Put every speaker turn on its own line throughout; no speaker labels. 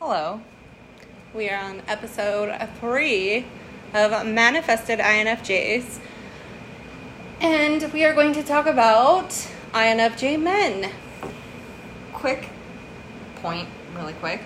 Hello.
We are on episode three of Manifested INFJs. And we are going to talk about INFJ men.
Quick point, really quick.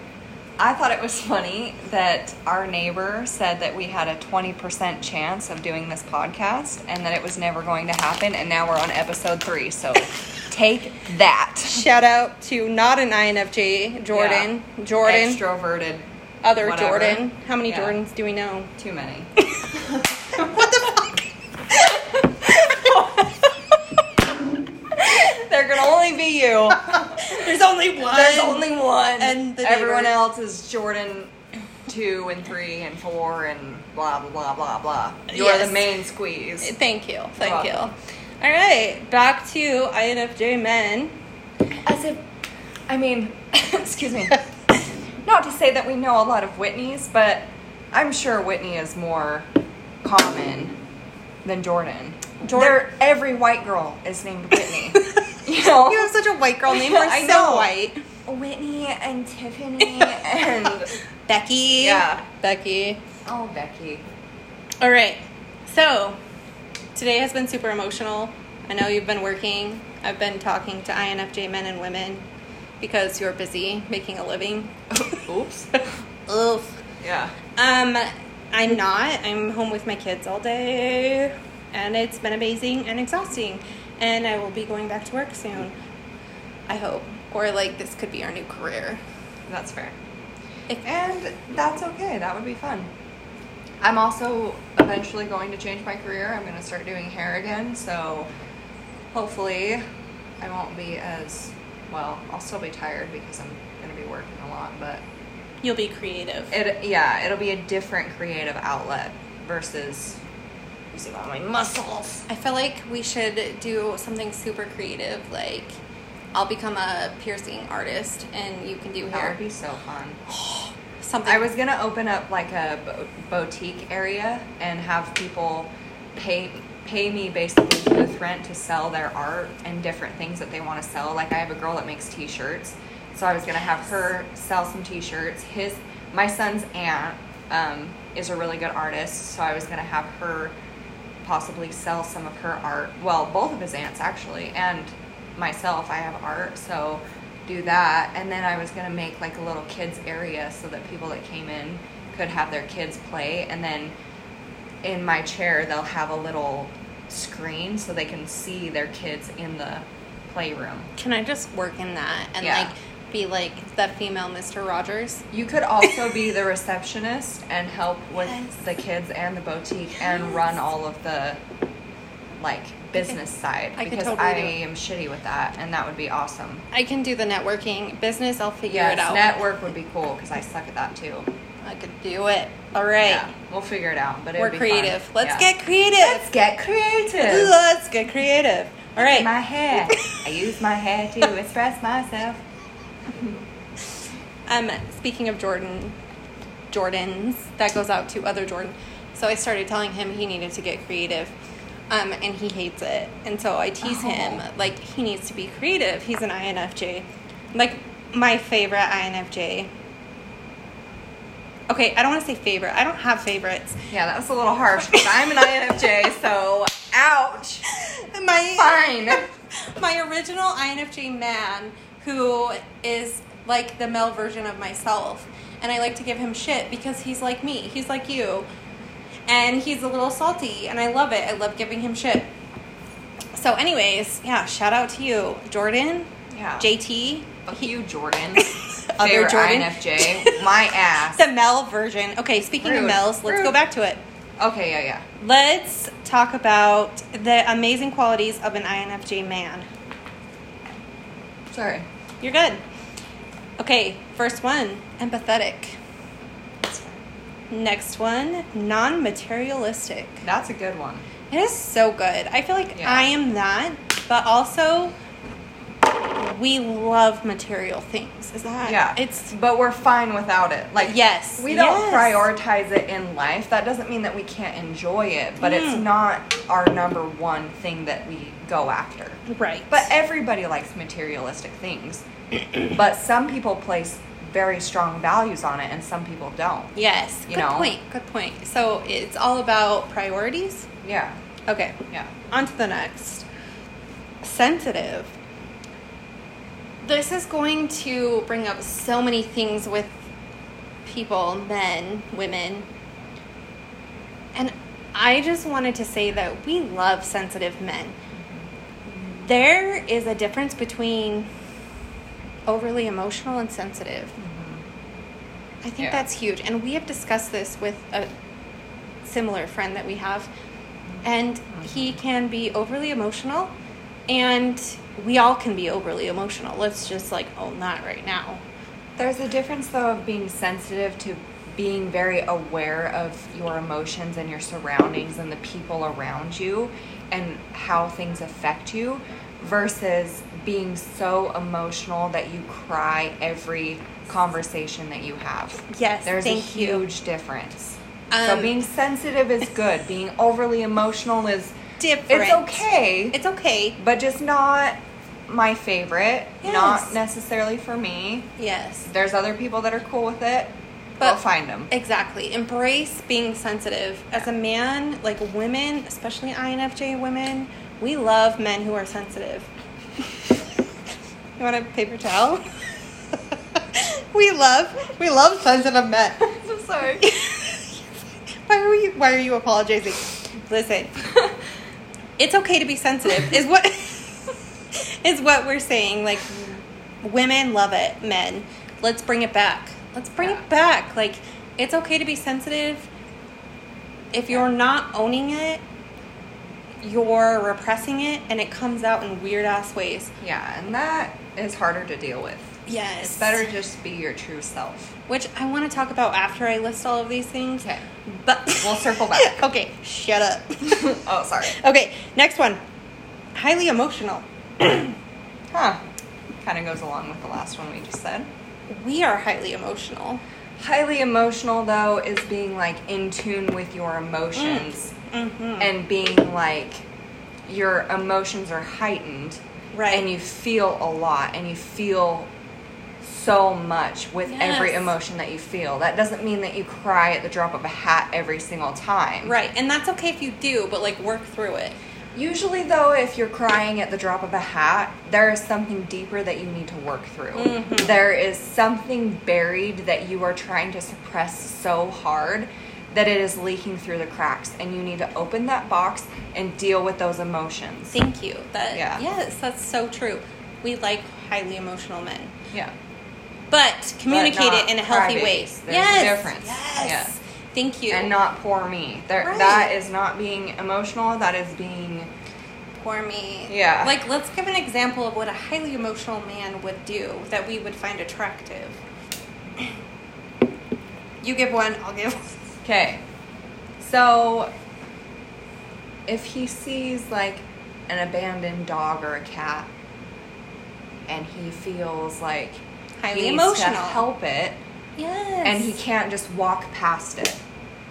I thought it was funny that our neighbor said that we had a 20% chance of doing this podcast and that it was never going to happen. And now we're on episode three. So take that.
Shout out to not an INFJ, Jordan.
Yeah.
Jordan.
Extroverted.
Other
whatever.
Jordan. How many
Yeah.
Jordans do we know?
Too many.
what the fuck?
there can only be you.
There's only one.
There's only one.
And the
everyone else is Jordan two and three and four and blah blah blah blah blah. You're
Yes.
the main squeeze.
Thank you. Thank you.
welcome.
All right, back to INFJ men.
As if I mean, excuse me. Not to say that we know a lot of Whitneys, but I'm sure Whitney is more common than Jordan.
Jordan-
every white girl is named Whitney. you know,
You have such a white girl name. We're
I
so
know.
white.
Whitney and Tiffany and
Becky.
Yeah.
Becky.
oh Becky.
All right. So, today has been super emotional. I know you've been working. I've been talking to INFJ men and women because you're busy making a living.
Oops.
Oof.
Yeah.
Um, I'm not. I'm home with my kids all day, and it's been amazing and exhausting. And I will be going back to work soon. I hope. Or like this could be our new career.
That's fair.
If
And that's okay. That would be fun. I'm also eventually going to change my career. I'm going to start doing hair again. So hopefully I won't be as well. I'll still be tired because I'm going to be working a lot. But
you'll be creative.
it, yeah, it'll be a different creative outlet versus using all my muscles.
I feel like we should do something super creative. Like, I'll become a piercing artist, and you can do hair.
That would be so fun.
Something
I was gonna open up like a bo- boutique area and have people pay pay me basically booth rent to sell their art and different things that they want to sell. Like I have a girl that makes T-shirts, so I was gonna have her sell some T-shirts. His my son's aunt um, is a really good artist, so I was gonna have her possibly sell some of her art. Well, both of his aunts actually, and myself. I have art, so do that. And then I was gonna make like a little kids area so that people that came in could have their kids play. And then in my chair, they'll have a little screen so they can see their kids in the playroom.
Can I just work in that and
Yeah.
like be like the female Mr. Rogers?
You could also be the receptionist and help with
Yes.
the kids and the boutique and run all of the like business side
I
because
totally
I am shitty with that and that would be awesome.
I can do the networking business. I'll figure
Yes,
it out.
network would be cool because I suck at that too.
I could do it. All right.
Yeah, we'll figure it out. But
We're
be
creative.
fun.
Let's
Yeah.
get creative.
let's get creative.
Let's get creative. All right.
My hair. I use my hair to express myself.
Um, speaking of Jordan, Jordans, that goes out to other Jordan. So I started telling him he needed to get creative, um, and he hates it. And so I tease
Oh.
him like he needs to be creative. He's an INFJ, like my favorite INFJ. Okay, I don't want to say favorite. I don't have favorites.
Yeah, that was a little harsh because I'm an INFJ, so ouch.
My
Fine.
my original INFJ man who is like the male version of myself. And I like to give him shit because he's like me. He's like you. And he's a little salty and I love it. I love giving him shit. So anyways, yeah, shout out to you, Jordan,
Yeah.
JT,
Fuck you, Jordan.
Other Jordan.
INFJ. My ass.
the male version. Okay, speaking of
Rude.
males, let's go back to it.
Okay, yeah, yeah.
Let's talk about the amazing qualities of an INFJ man.
Sorry.
You're good. Okay, first one, empathetic. Next one, non materialistic.
That's a good one.
It is so good. I feel like
Yeah.
I am that, but also we love material things. Is that?
Yeah.
It's
But we're fine without it. Like
Yes,
we don't
yes.
prioritize it in life. That doesn't mean that we can't enjoy it, but it's
Mm.
not our number one thing that we go after.
right.
But everybody likes materialistic things. but some people place very strong values on it, and some people don't.
Yes.
You
good
know?
point. Good point. So it's all about priorities.
Yeah,
Okay.
yeah,
On to the next. Sensitive. This is going to bring up so many things with people, men, women. And I just wanted to say that we love sensitive men. There is a difference between overly emotional and sensitive. Mm-hmm. I think
Yeah.
that's huge. And we have discussed this with a similar friend that we have. And he mm-hmm. can be overly emotional, and we all can be overly emotional. Let's just like own that right now.
There's a difference though of being sensitive to being very aware of your emotions and your surroundings and the people around you and how things affect you versus being so emotional that you cry every conversation that you have.
Yes,
There's a
thank you.
huge difference. so
Um,
being sensitive is good. being overly emotional is
Different.
it's okay.
It's okay.
but just not my favorite.
Yes.
Not necessarily for me.
Yes.
There's other people that are cool with it.
But-
Go find them.
Exactly. Embrace being sensitive. As a man, like women, especially INFJ women, we love men who are sensitive. you want a paper towel? we love we love sensitive men.
so sorry.
why are you why are you apologizing? Listen. It's okay to be sensitive is what is what we're saying. Like women love it, men. Let's bring it back. Let's bring
Yeah.
it back. Like it's okay to be sensitive. If you're not owning it, you're repressing it and it comes out in weird ass ways.
yeah, and that is harder to deal with.
Yes.
It's better just be your true self.
Which I want to talk about after I list all of these things.
Okay.
But
We'll circle back.
okay, shut up.
oh, sorry.
okay, next one. Highly emotional.
Huh. Kind of goes along with the last one we just said.
We are highly emotional.
Highly emotional, though, is being like in tune with your emotions mm.
Mm-hmm.
and being like your emotions are heightened.
Right.
And you feel a lot and you feel so much with every emotion that you feel. That doesn't mean that you cry at the drop of a hat every single time.
Right, and that's okay if you do, but like work through it.
Usually, though, if you're crying at the drop of a hat, there is something deeper that you need to work through.
Mhm.
There is something buried that you are trying to suppress so hard that it is leaking through the cracks, and you need to open that box and deal with those emotions.
Thank you. That
Yeah.
yes, that's so true. We like highly emotional men.
Yeah.
But communicate
not
it in a healthy way.
There's a
yes.
difference.
Yes.
Yeah.
Thank you.
And not poor me. There,
Right.
That is not being emotional. That is being.
for me.
Yeah.
Like let's give an example of what a highly emotional man would do that we would find attractive. You give one, I'll give one.
Okay. So, if he sees like an abandoned dog or a cat, and he feels like
Highly
he
emotional.
to help it,
Yes.
and he can't just walk past it.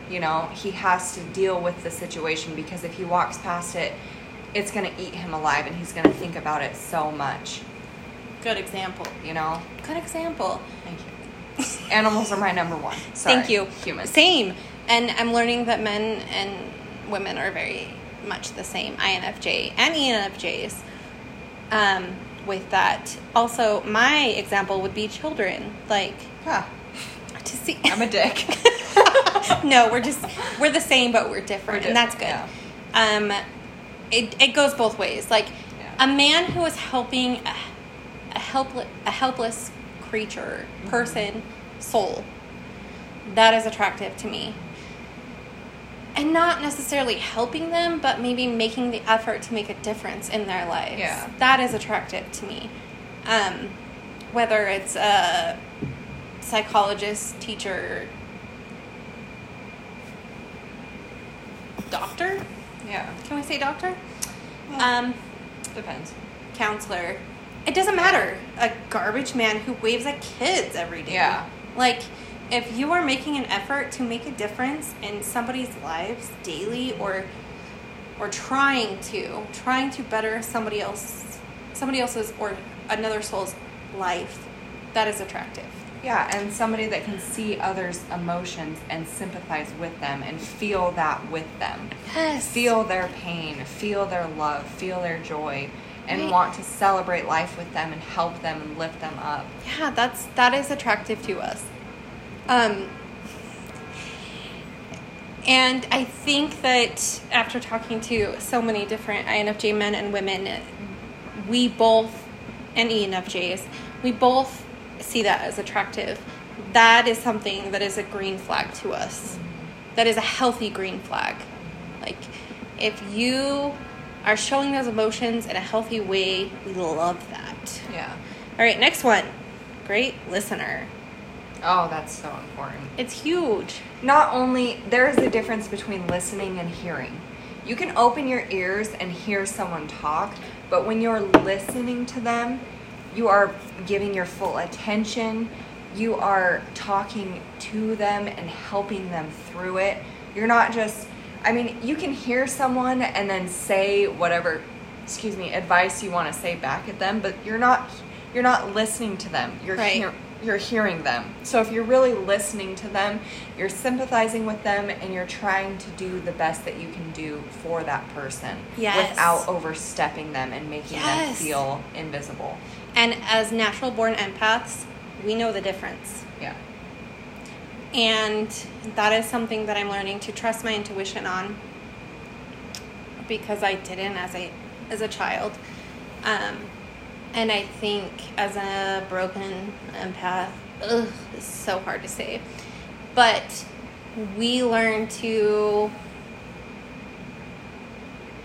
You know, he has to deal with the situation because if he walks past it, it's going to eat him alive, and he's going to think about it so much.
Good example.
You know.
Good example.
Thank you. Animals are my number one. Sorry.
Thank you.
Humans.
Same. And I'm learning that men and women are very much the same. INFJ and ENFJs. Um, with that, also my example would be children. Like
Huh.
to see.
I'm a dick.
no, we're just we're the same, but we're different,
We're
and that's good.
different,
Um, it it goes both ways. Like
Yeah.
a man who is helping a, a helpless a helpless creature, person, soul, that is attractive to me. And not necessarily helping them, but maybe making the effort to make a difference in their lives.
Yeah.
That is attractive to me. Um, whether it's a psychologist, teacher, doctor.
yeah.
Can we say doctor?
Yeah.
Um,
Depends.
counselor. It doesn't matter. A garbage man who waves at kids every day.
Yeah.
Like, if you are making an effort to make a difference in somebody's lives daily, or or trying to trying to better somebody else, somebody else's or another soul's life, that is attractive.
Yeah, and somebody that can see others' emotions and sympathize with them and feel that with them.
Yes.
Feel their pain, feel their love, feel their joy, and
Right.
want to celebrate life with them and help them and lift them up.
Yeah, that's that is attractive to us. Um and I think that after talking to so many different INFJ men and women, we both and ENFJs, we both see that as attractive. That is something that is a green flag to us. That is a healthy green flag. Like if you are showing those emotions in a healthy way, we love that.
Yeah.
All right, next one. Great listener.
Oh, that's so important.
It's huge.
Not only, there is a difference between listening and hearing. You can open your ears and hear someone talk, but when you're listening to them, you are giving your full attention. You are talking to them and helping them through it. You're not just, I mean, you can hear someone and then say whatever, excuse me, advice you want to say back at them, but you're not, you're not listening to them. You're
Right.
hear, you're hearing them. So if you're really listening to them, you're sympathizing with them and you're trying to do the best that you can do for that person
Yes.
without overstepping them and making them feel invisible.
And as natural born empaths, we know the difference.
Yeah.
And that is something that I'm learning to trust my intuition on because I didn't as a as a child. Um, and I think as a broken empath, ugh, it's so hard to say. But we learn to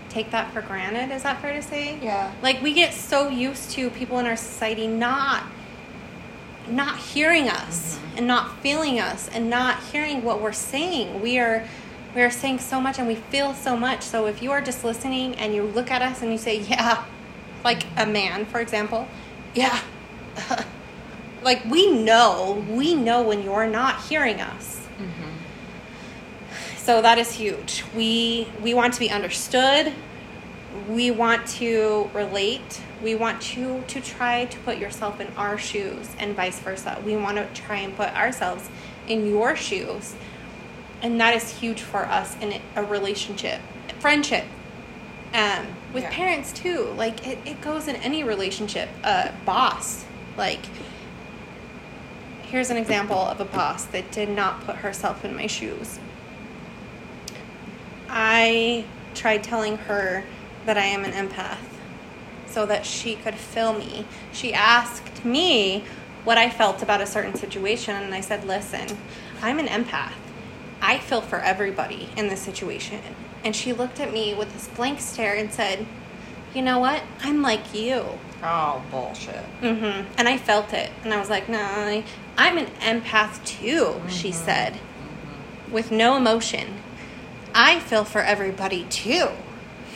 take that for granted. Is that fair to say?
Yeah.
Like we get so used to people in our society not not hearing us and not feeling us and not hearing what we're saying. We are we are saying so much and we feel so much. So if you are just listening and you look at us and you say, "Yeah," like a man, for example, "Yeah." like we know, we know when you're not hearing us. Mm-hmm. So that is huge. We we want to be understood. We want to relate. We want you to try to put yourself in our shoes and vice versa. We want to try and put ourselves in your shoes. And that is huge for us in a relationship, friendship. Um, with
Yeah.
parents too. Like it, it goes in any relationship. Uh, boss. Like here's an example of a boss that did not put herself in my shoes. I tried telling her that I am an empath so that she could fill me. She asked me what I felt about a certain situation, and I said, Listen, I'm an empath. I feel for everybody in this situation. And she looked at me with this blank stare and said, You know what? I'm like you.
Oh, bullshit.
Mm-hmm. And I felt it. And I was like, no, I- I'm an empath too, she said, with no emotion. I feel for everybody too.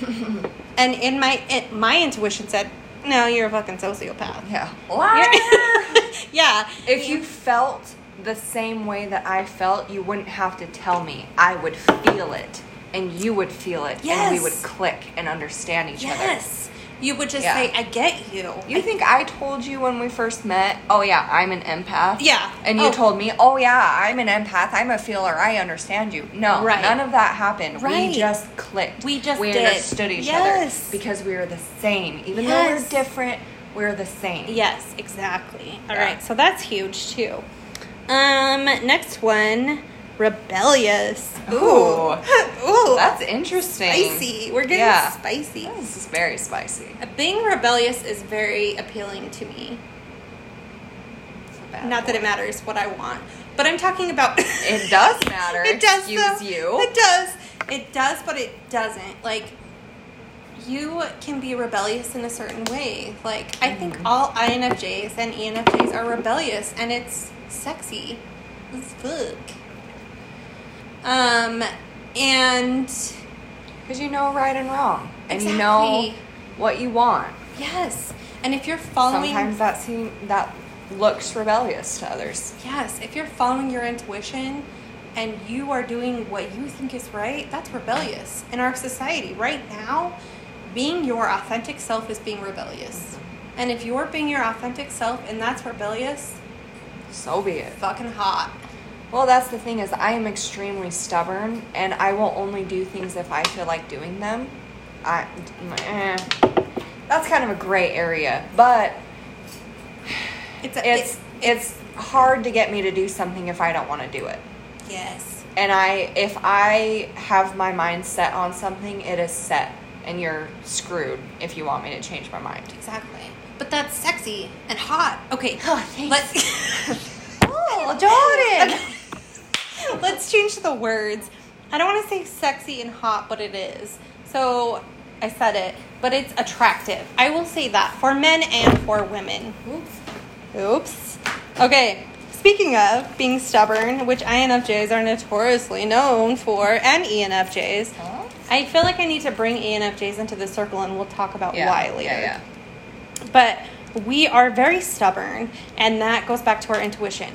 and in my it, my intuition said, no, you're a fucking sociopath.
Yeah.
You're- yeah.
if you felt the same way that I felt, you wouldn't have to tell me. I would feel it, and you would feel it, and we would click and understand each other.
Yes. You would just
Yeah.
say, I get you.
You
I-
think I told you when we first met, oh yeah, I'm an empath?
Yeah.
And you
Oh.
told me, oh yeah, I'm an empath, I'm a feeler, I understand you. No,
Right.
none of that happened.
Right.
We just clicked.
We just
we
did.
understood each
Yes.
other because we were the same. Even though we're different, we're the same.
Yes, exactly. All
Yeah.
right, so that's huge too. Um, next one, rebellious.
Ooh.
Ooh,
That's interesting.
spicy. We're getting
Yeah.
spicy.
This is very spicy.
Being rebellious is very appealing to me.
It's a bad
Not that it matters what I want, but I'm talking about.
It does matter.
it does.
Excuse
though.
you.
It does. It does, but it doesn't. Like you can be rebellious in a certain way. Like I think
Mm-hmm.
all INFJs and ENFJs are rebellious, and it's sexy as fuck. Um, and
Because you know right and wrong. And you know what you want.
yes, and if you're following,
Sometimes that seem that looks rebellious to others.
yes, if you're following your intuition. And you are doing what you think is right, that's rebellious. In our society right now, being your authentic self is being rebellious. And if you're being your authentic self and that's rebellious,
so be it.
fucking hot.
Well, that's the thing is I am extremely stubborn and I will only do things if I feel like doing them. I eh. that's kind of a gray area, but
It's a,
it's it's hard to get me to do something if I don't want to do it.
yes.
And I if I have my mind set on something, it is set and you're screwed if you want me to change my mind.
Exactly. But that's sexy and hot. Okay.
Oh, thanks.
Let's
Oh, Jordan.
Let's change the words. I don't want to say sexy and hot, but it is. So I said it, but it's attractive. I will say that for men and for women.
Oops.
Oops. Okay. Speaking of being stubborn, which INFJs are notoriously known for, and ENFJs,
Huh?
I feel like I need to bring ENFJs into the circle and we'll talk about why later.
Yeah, yeah.
But we are very stubborn, and that goes back to our intuition.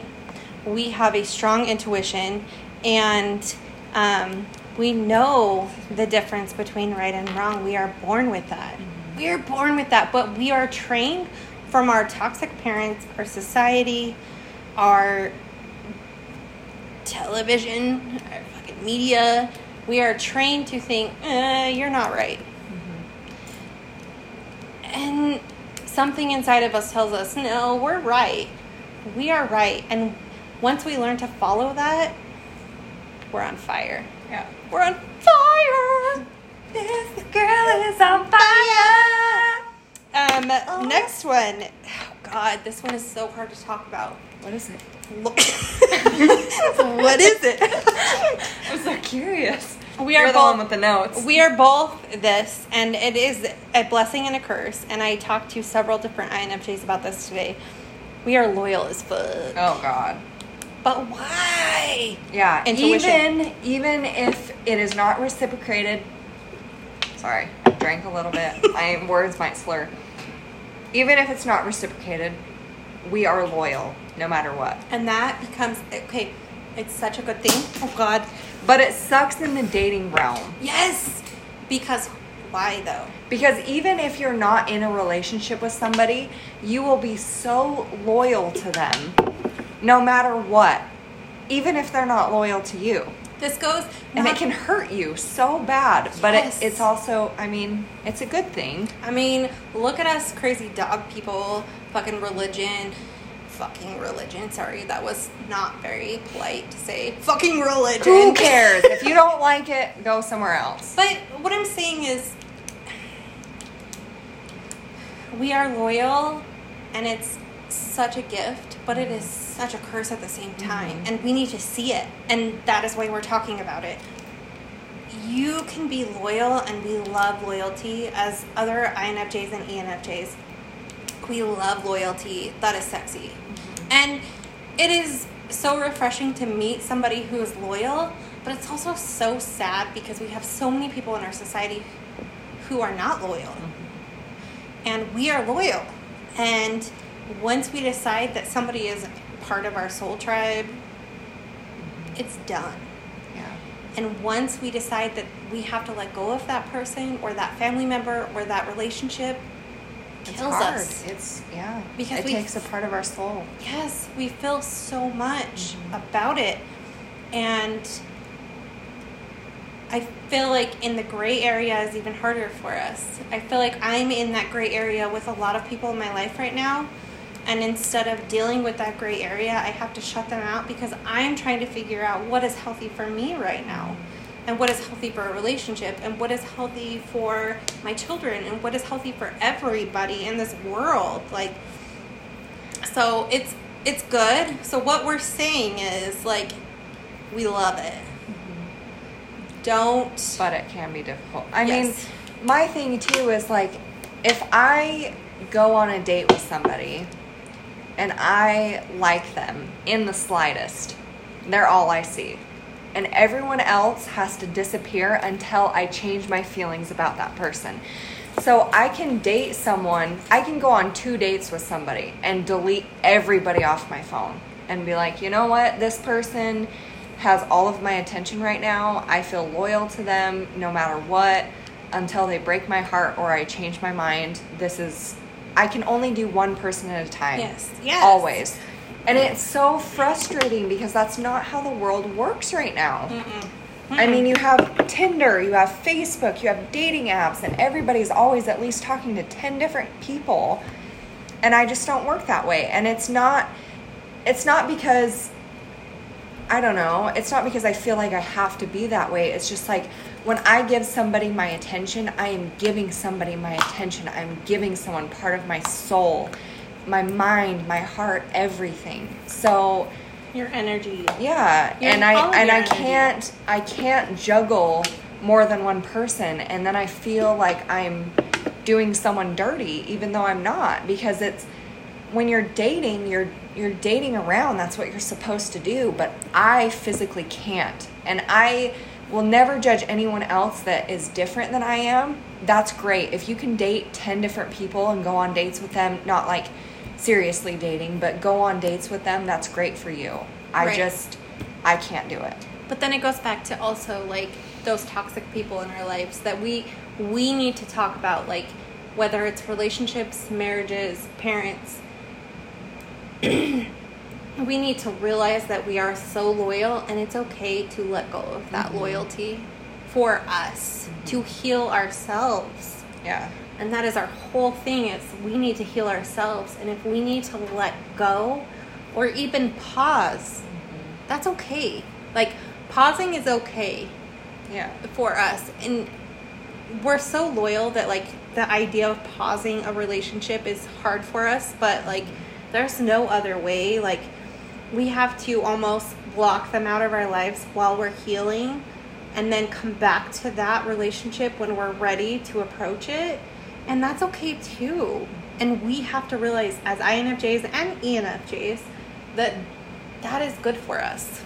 We have a strong intuition, and um, we know the difference between right and wrong. We are born with that. We are born with that, but we are trained from our toxic parents, our society, our television, our fucking media. We are trained to think, eh, you're not right. And something inside of us tells us, no, we're right. We are right. And once we learn to follow that, we're on fire.
Yeah.
We're on fire.
This girl is on fire.
Um,
Oh.
next one. Oh God, this one is so hard to talk about.
What is it?
Look. what is it?
I'm so curious.
We
the
both
one with the notes.
We are both this, and it is a blessing and a curse. And I talked to several different INFJs about this today. We are loyal as fuck.
oh God.
But why?
Yeah.
Intuition.
Even even if it is not reciprocated. Sorry, I drank a little bit. My words might slur. Even if it's not reciprocated, we are loyal no matter what.
And that becomes okay. It's such a good thing. Oh God.
But it sucks in the dating realm.
Yes. Because why though?
Because even if you're not in a relationship with somebody, you will be so loyal to them no matter what, even if they're not loyal to you.
This goes.
And it can hurt you so bad, but
Yes.
it, it's also, I mean, it's a good thing.
I mean, look at us crazy dog people. Fucking religion. Fucking religion. Sorry, that was not very polite to say. Fucking religion.
Who cares? if you don't like it, go somewhere else.
But what I'm saying is, we are loyal, and it's such a gift, but it is such a curse at the same mm-hmm. time. And we need to see it, and that is why we're talking about it. You can be loyal, and we love loyalty as other INFJs and ENFJs. We love loyalty. That is sexy. Mm-hmm. And it is so refreshing to meet somebody who is loyal, but it's also so sad because we have so many people in our society who are not loyal. Mm-hmm. And we are loyal. And once we decide that somebody is part of our soul tribe, it's done.
Yeah.
And once we decide that we have to let go of that person or that family member or that relationship,
It's
kills
hard.
us.
It's, yeah.
Because
it takes a part of our soul.
Yes, we feel so much
Mm-hmm.
about it. And I feel like in the gray area is even harder for us. I feel like I'm in that gray area with a lot of people in my life right now. And instead of dealing with that gray area, I have to shut them out because I'm trying to figure out what is healthy for me right now. And what is healthy for a relationship, and what is healthy for my children, and what is healthy for everybody in this world. Like, so it's it's good. So what we're saying is like we love it. Don't
But it can be difficult. I
Yes.
mean, my thing too is like, if I go on a date with somebody and I like them in the slightest, they're all I see. And everyone else has to disappear until I change my feelings about that person. So I can date someone, I can go on two dates with somebody and delete everybody off my phone and be like, you know what, this person has all of my attention right now. I feel loyal to them no matter what until they break my heart or I change my mind. This is, I can only do one person at a time.
Yes, yes.
Always. And it's so frustrating because that's not how the world works right now. I mean, you have Tinder, you have Facebook, you have dating apps, and everybody's always at least talking to 10 different people. And I just don't work that way. And it's not it's not because I don't know, it's not because I feel like I have to be that way. It's just like when I give somebody my attention, I am giving somebody my attention. I'm giving someone part of my soul, my mind, my heart, everything. So,
Your energy.
yeah,
Your
and I and I
energy.
can't I can't juggle more than one person and then I feel like I'm doing someone dirty even though I'm not because it's when you're dating you're you're dating around that's what you're supposed to do but I physically can't and I will never judge anyone else that is different than I am that's great if you can date 10 different people and go on dates with them not like seriously dating but go on dates with them that's great for you I
Right.
just I can't do it.
But then it goes back to also like those toxic people in our lives that we we need to talk about like whether it's relationships, marriages, parents. we need to realize that we are so loyal and it's okay to let go of that mm-hmm. loyalty for us mm-hmm. to heal ourselves.
Yeah.
And that is our whole thing is we need to heal ourselves and if we need to let go or even pause, mm-hmm. that's okay. Like pausing is okay
Yeah.
for us and we're so loyal that like the idea of pausing a relationship is hard for us, but like there's no other way. Like we have to almost block them out of our lives while we're healing and then come back to that relationship when we're ready to approach it. And that's okay too. And we have to realize as INFJs and ENFJs that that is good for us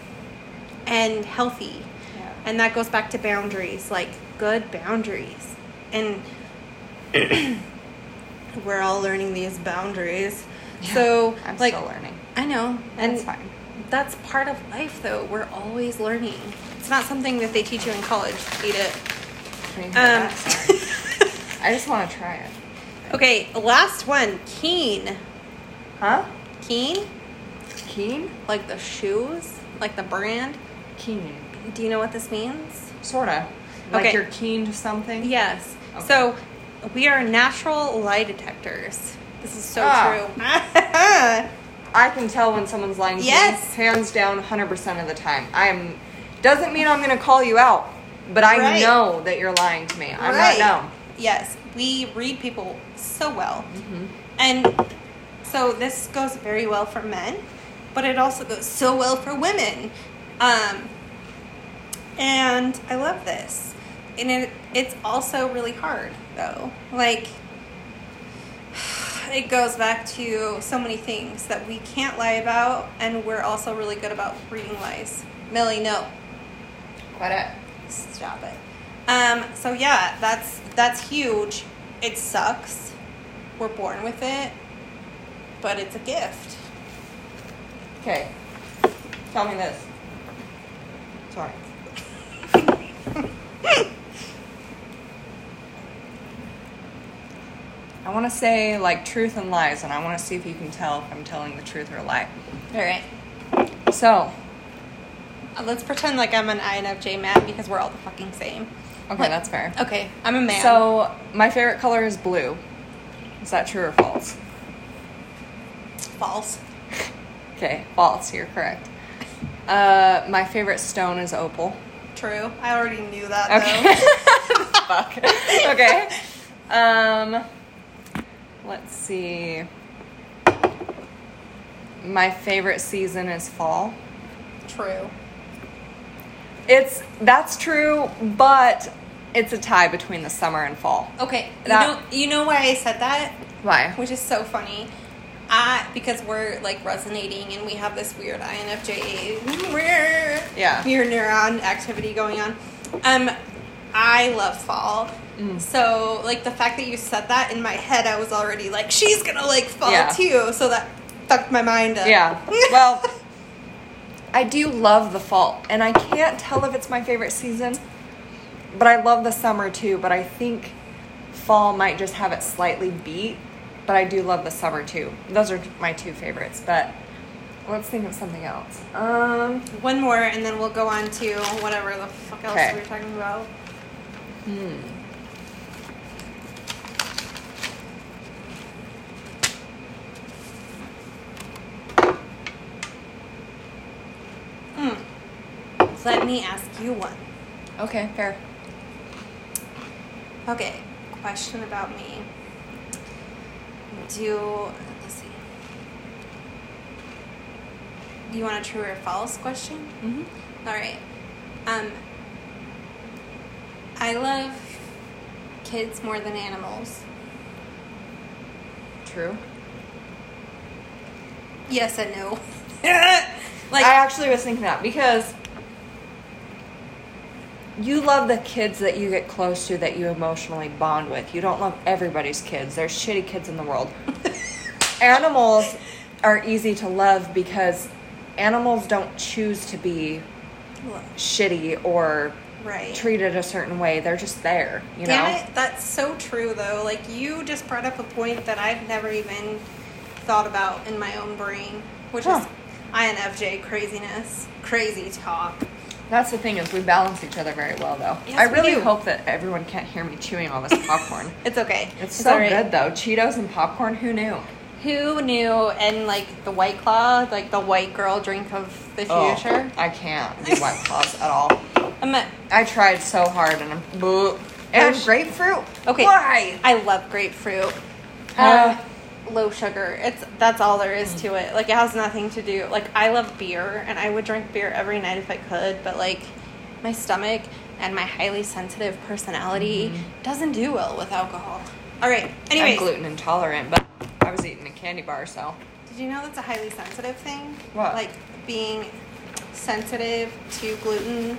and healthy.
Yeah.
And that goes back to boundaries, like good boundaries. And we're all learning these boundaries. So,
I'm
like,
still learning.
I know. And
That's fine.
that's part of life, though. We're always learning. It's not something that they teach you in college. Eat it.
Can
Um.
I just want to try it.
okay, last one. Keen.
Huh?
Keen?
Keen?
Like the shoes? Like the brand?
Keen.
Do you know what this means?
Sorta. Like
Okay.
you're keen to something?
Yes.
Okay.
So we are natural lie detectors. This is so
Ah.
true.
I can tell when someone's lying to
Yes.
me. Hands down, 100% of the time. I'm. Doesn't mean I'm going to call you out, but I
Right.
know that you're lying to me. I'm
Right.
not dumb.
Yes, we read people so well.
Mm-hmm.
And so this goes very well for men, but it also goes so well for women. Um, and I love this. And it, it's also really hard, though. Like, it goes back to so many things that we can't lie about, and we're also really good about reading lies. Millie, no.
Quit it.
Stop it. Um, so yeah, that's that's huge. It sucks. We're born with it, but it's a gift.
Okay. Tell me this. Sorry. I want to say like truth and lies, and I want to see if you can tell if I'm telling the truth or a lie.
All right.
So,
Uh, let's pretend like I'm an INFJ man because we're all the fucking same.
okay,
Like-
that's fair.
Okay, I'm a man.
So, my favorite color is blue. Is that true or false?
false.
Okay, false. You're correct. Uh, my favorite stone is opal.
True. I already knew that
Okay. Fuck. Okay. Um, let's see. My favorite season is fall.
True.
It's that's true, but it's a tie between the summer and fall.
Okay. You know you know why I said that?
Why?
Which is so funny. I because we're like resonating and we have this weird INFJ Weird.
Yeah.
weird neuron activity going on. Um, I love fall.
Mm.
So like the fact that you said that in my head, I was already like, she's gonna like fall
Yeah.
too. So that fucked my mind up.
Yeah. Well, I do love the fall, and I can't tell if it's my favorite season, but I love the summer too. But I think fall might just have it slightly beat, but I do love the summer too. Those are my two favorites. But let's think of something else. Um,
One more, and then we'll go on to whatever the fuck else
Okay.
we're talking about.
hmm.
Mm. Let me ask you one.
Okay, fair.
Okay, question about me. Do let's see. Do you want a true or false question?
Mm-hmm.
All right. Um, I love kids more than animals.
True.
Yes and no. like
I actually was thinking that because you love the kids that you get close to that you emotionally bond with. You don't love everybody's kids. There's shitty kids in the world. animals are easy to love because animals don't choose to be shitty or
right.
treated a certain way. They're just there, you
Damn
know?
it, that's so true though. Like you just brought up a point that I've never even thought about in my own brain, which
Huh.
is INFJ craziness, crazy talk.
That's the thing is we balance each other very well though.
Yes,
I really
do.
hope that everyone can't hear me chewing all this popcorn.
It's okay.
It's so
alright.
good though. Cheetos and popcorn, who knew?
Who knew? And like the White Claw, like the white girl drink of the
Oh,
future.
I can't do White Claws at all.
I'm a,
I tried so hard and I'm bleh. and grapefruit.
okay.
Why?
I love grapefruit.
Uh,
Uh, low sugar. It's that's all there is mm. to it. Like it has nothing to do. Like I love beer, and I would drink beer every night if I could. But like my stomach and my highly sensitive personality mm-hmm. doesn't do well with alcohol. All right. Anyway,
I'm gluten intolerant, but I was eating a candy bar, so
did you know that's a highly sensitive thing?
What?
Like being sensitive to gluten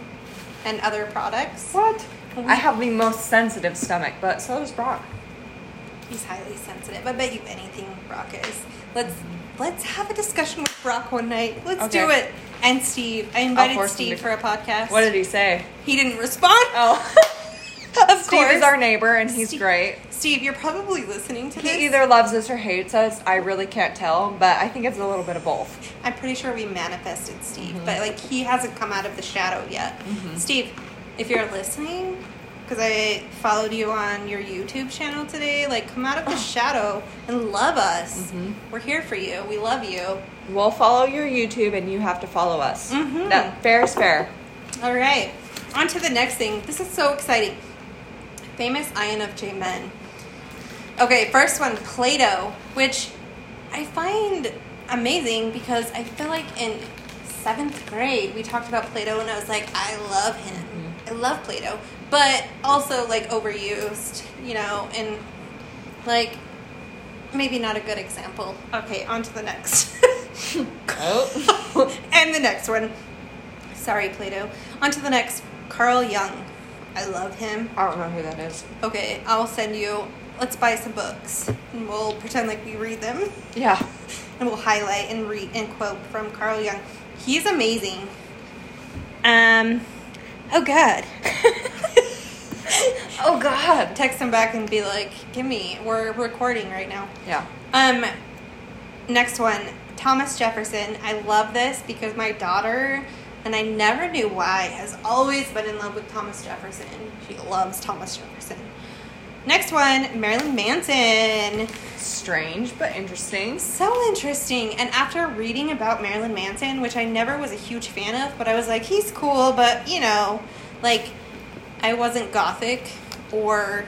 and other products.
what? I have the most sensitive stomach, but so does Brock.
He's highly sensitive. I bet you anything Brock is. Let's let's have a discussion with Brock one night. Let's do it. And Steve. I invited Steve
to-
for a podcast.
What did he say?
he didn't respond?
Oh,
of
Steve
course.
is our neighbor and he's
Steve-
great.
Steve, you're probably listening to this.
He either loves us or hates us. I really can't tell, but I think it's a little bit of both.
I'm pretty sure we manifested Steve,
Mm-hmm.
but like he hasn't come out of the shadow yet. Steve, if you're listening, because I followed you on your YouTube channel today, like come out of the shadow and love us.
Mm-hmm.
We're here for you. We love you.
We'll follow your YouTube and you have to follow us.
Mhm.
That fair is fair.
All right, on to the next thing. This is so exciting. Famous INFJ men. Okay, first one, Plato, which I find amazing because I feel like in seventh grade we talked about Plato and I was like, I love him. I love Plato, but also like overused, you know, and like maybe not a good example. Okay, on to the next.
Oh.
and the next one. Sorry, Plato. On to the next. Carl Jung. I love him.
I don't know who that is.
Okay, I'll send you. Let's buy some books, and we'll pretend like we read them,
Yeah.
and we'll highlight and read and quote from Carl Jung. He's amazing. Um. Oh God.
Oh God.
Text him back and be like, "Give me. We're recording right now."
Yeah.
Um, next one, Thomas Jefferson. I love this because my daughter, and I never knew why, has always been in love with Thomas Jefferson. She loves Thomas Jefferson. Next one, Marilyn Manson.
Strange but interesting.
So interesting. And after reading about Marilyn Manson, which I never was a huge fan of, but I was like, he's cool, but you know, like, I wasn't gothic or.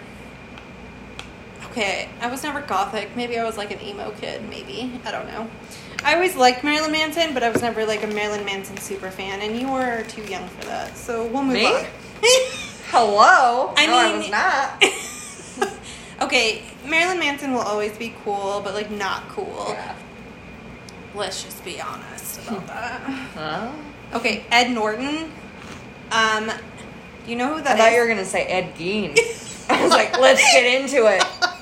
Okay, I was never gothic. Maybe I was like an emo kid, maybe. I don't know. I always liked Marilyn Manson, but I was never like a Marilyn Manson super fan, and you were too young for that. So we'll move
Me?
on.
Hello.
I
no, I was not.
okay, Marilyn Manson will always be cool, but like not cool.
Yeah.
Let's just be honest about that.
Huh?
Okay, Ed Norton. Um, you know who that is?
I thought
is?
you were gonna say Ed Gein. I was like, let's get into it.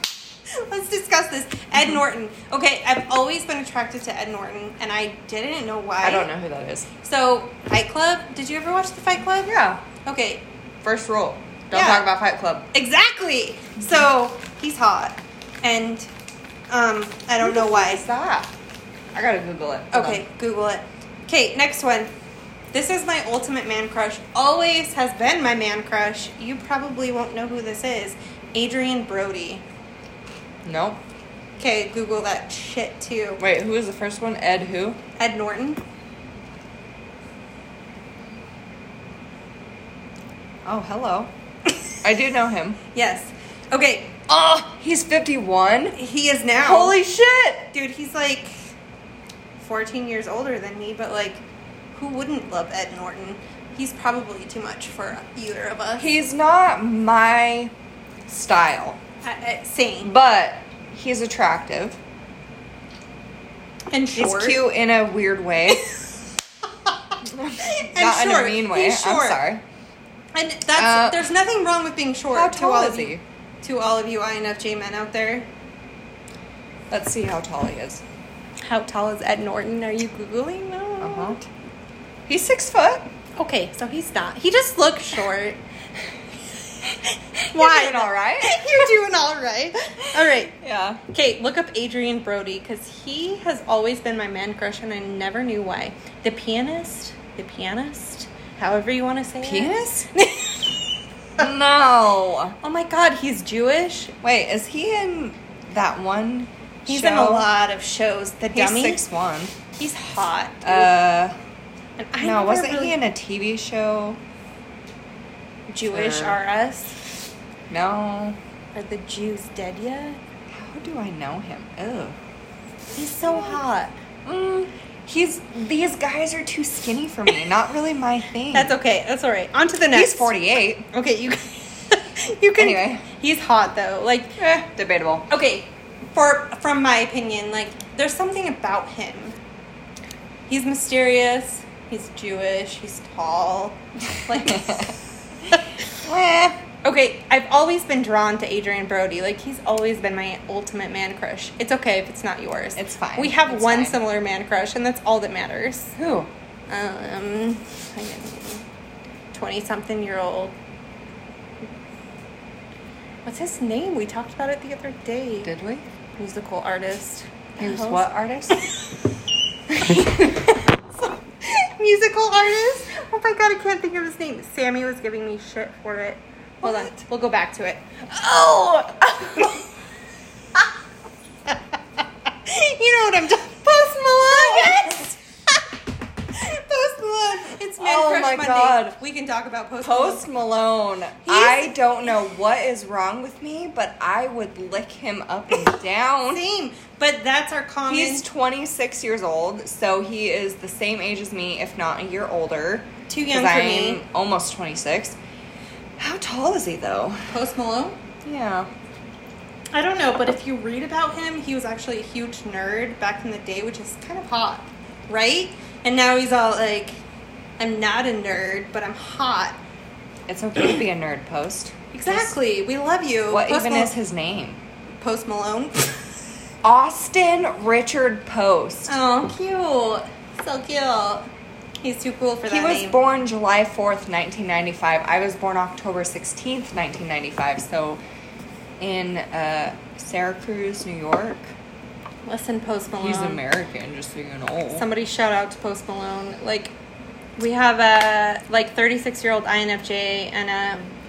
Let's discuss this. Ed Norton. Okay, I've always been attracted to Ed Norton, and I didn't know why.
I don't know who that is.
So, Fight Club. Did you ever watch the Fight Club?
Yeah.
Okay,
First rule. Don't
Yeah.
talk about Fight Club.
exactly. So he's hot, and um, I don't know why.
What's that? I gotta Google it. Hold
Okay, Google it. Okay, next one. This is my ultimate man crush. Always has been my man crush. You probably won't know who this is. Adrien Brody.
Nope.
Okay, Google that shit too.
Wait, who was the first one? Ed who?
Ed Norton.
Oh, hello. I do know him.
Yes. Okay,
Oh, he's 51?
he is now.
Holy shit!
dude, he's like 14 years older than me, but like, who wouldn't love Ed Norton? He's probably too much for either of us.
He's not my style,
Uh, uh, same.
but he's attractive.
And short.
He's cute in a weird way.
And
not in a mean way.
He's
I'm
short.
sorry.
And that's
Uh,
there's nothing wrong with being short.
How
to
tall
all
is
of
he?
you, to all of you INFJ men out there.
Let's see how tall he is.
How tall is Ed Norton? Are you googling now?
Uh huh. He's six foot.
Okay, so he's not. He just looks short.
You're doing all right.
You're doing all right. All right.
Yeah.
Okay, look up Adrien Brody because he has always been my man crush, and I never knew why. The pianist, the pianist, however you want to say
Penis?
it. Pianist.
no.
oh my God, he's Jewish.
Wait, is he in that one?
He's
show?
in a lot of shows. The
He's
dummy.
six one.
He's hot. dude.
Uh,
and I
no, wasn't
really-
he in a TV show?
Jewish
for-
RS?
No.
Are the Jews dead yet?
How do I know him? Ugh.
He's so hot.
Mm, he's these guys are too skinny for me. Not really my thing.
That's okay. That's all right. On to the next.
He's forty eight.
Okay, you. you can.
Anyway.
he's hot though. Like,
Eh, debatable.
okay, for from my opinion, like, there's something about him. He's mysterious. He's Jewish. He's tall. Like,
Eh.
okay, I've always been drawn to Adrien Brody. Like, he's always been my ultimate man crush. It's okay if it's not yours.
It's fine.
We have
It's
one
fine.
similar man crush, and that's all that matters.
Who?
Um, twenty-something-year-old. What's his name? We talked about it the other day.
Did we?
Musical artist.
He was what artist?
Musical artist. Oh my god, I can't think of his name. Sammy was giving me shit for it. Hold on, we'll go back to it.
oh.
you know what I'm talking. Post Malone. Oh. Yes. Post Malone. It's Man
Oh
Crush
my
Monday.
God.
We can talk about Post,
Post
Malone.
Malone. I don't know what is wrong with me, but I would lick him up and down.
Same, but that's our common.
He's 26 years old, so he is the same age as me, if not a year older.
Too young for
I'm
me.
almost 26. How tall is he, though?
Post Malone.
Yeah.
I don't know, but if you read about him, he was actually a huge nerd back in the day, which is kind of hot, right? And now he's all like, I'm not a nerd, but I'm hot.
It's okay to be a nerd post.
Exactly. We love you.
What
Post
even
Mal-
is his name?
Post Malone?
Austin Richard Post.
oh, cute. So cute. He's too cool for that
he was
name.
born July 4th, 1995. I was born October 16th, 1995. So in uh, Syracuse, New York.
Listen, Post Malone.
He's American, just so you know.
Somebody shout out to Post Malone. Like, we have a like 36 year old INFJ and a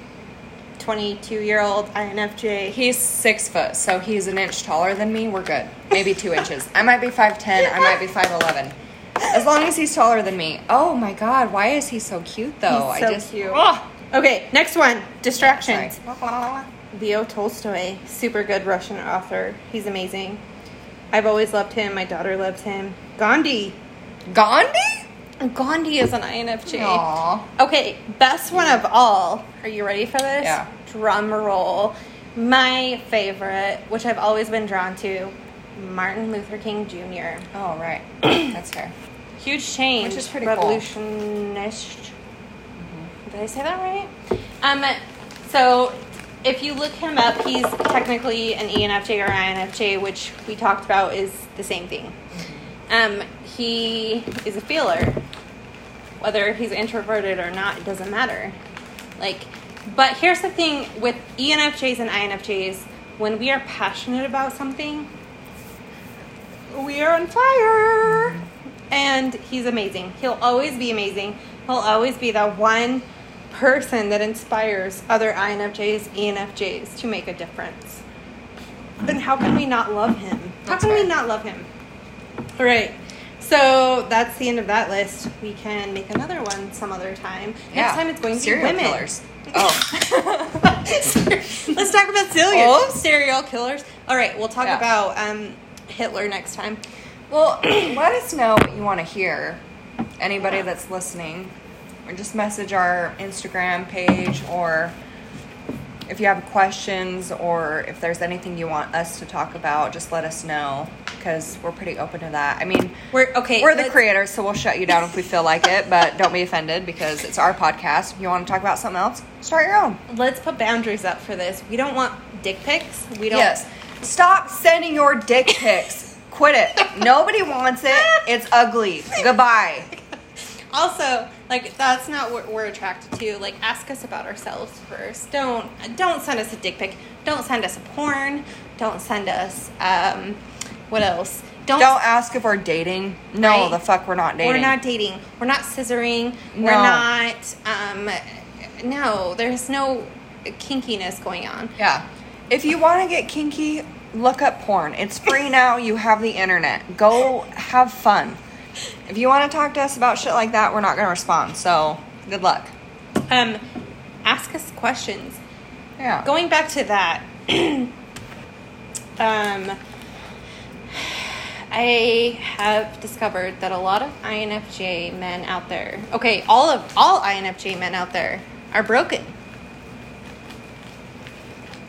22 year old INFJ.
He's six foot, so he's an inch taller than me. We're good. Maybe two inches. I might be 5'10, I might be 5'11. As long as he's taller than me. Oh my god, why is he so cute though?
He's so
I just.
cute.
Ugh.
Okay, next one. Distractions.
Sorry.
Leo Tolstoy, super good Russian author. He's amazing. I've always loved him. My daughter loves him. Gandhi.
Gandhi?
Gandhi is an INFJ.
Aw.
Okay, best one of all. Are you ready for this?
Yeah.
Drum roll. My favorite, which I've always been drawn to, Martin Luther King Jr.
Oh, right. That's fair.
Huge change.
Which is pretty cool.
Revolutionist. Did I say that right? Um, so if you look him up, he's technically an ENFJ or INFJ, which we talked about is the same thing. Um, he is a feeler. Whether he's introverted or not, it doesn't matter. Like, but here's the thing with ENFJs and INFJs: when we are passionate about something, we are on fire. And he's amazing. He'll always be amazing. He'll always be the one person that inspires other INFJs, ENFJs to make a difference. Then how can we not love him? How
That's
can we not love him? All right. So that's the end of that list. We can make another one some other time. Next time it's going to
serial
be women.
killers. Oh,
Let's talk about serial
Oh.
serial killers. All right, we'll talk
Yeah.
about um, Hitler next time.
well, let us know what you want to hear. Anybody that's listening, or just message our Instagram page, or if you have questions, or if there's anything you want us to talk about, just let us know because we're pretty open to that. I mean,
We're okay.
we're the creators, so we'll shut you down if we feel like it, but don't be offended because it's our podcast. If you want to talk about something else, start your own.
Let's put boundaries up for this. We don't want dick pics. We don't.
Yes. Stop sending your dick pics. Quit it. Nobody wants it. It's ugly. Goodbye.
Also, like that's not what we're attracted to. Like, ask us about ourselves first. Don't don't send us a dick pic. Don't send us a porn. Don't send us um, what else?
Don't ask if we're dating. No,
Right.
the fuck we're not dating.
We're not dating. We're not scissoring. We're not. Um, no, there's no kinkiness going on.
Yeah. If you want to get kinky, look up porn. It's free now. You have the internet. Go have fun. If you want to talk to us about shit like that, we're not going to respond. So, good luck.
Um, ask us questions.
Yeah.
Going back to that, um, I have discovered that a lot of INFJ men out there, okay, all of all INFJ men out there are broken,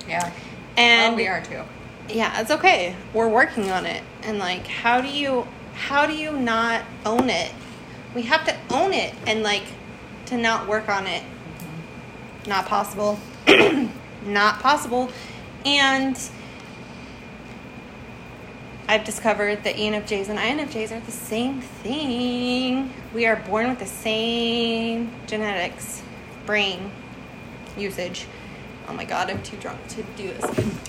Yeah.
and
well, we are too.
yeah, it's okay. We're working on it, and like, how do you how do you not own it? We have to own it, and like, to not work on it, mm-hmm. not possible, not possible, and. I've discovered that ENFJs and INFJs are the same thing. We are born with the same genetics, brain usage. Oh my god, I'm too drunk to do this.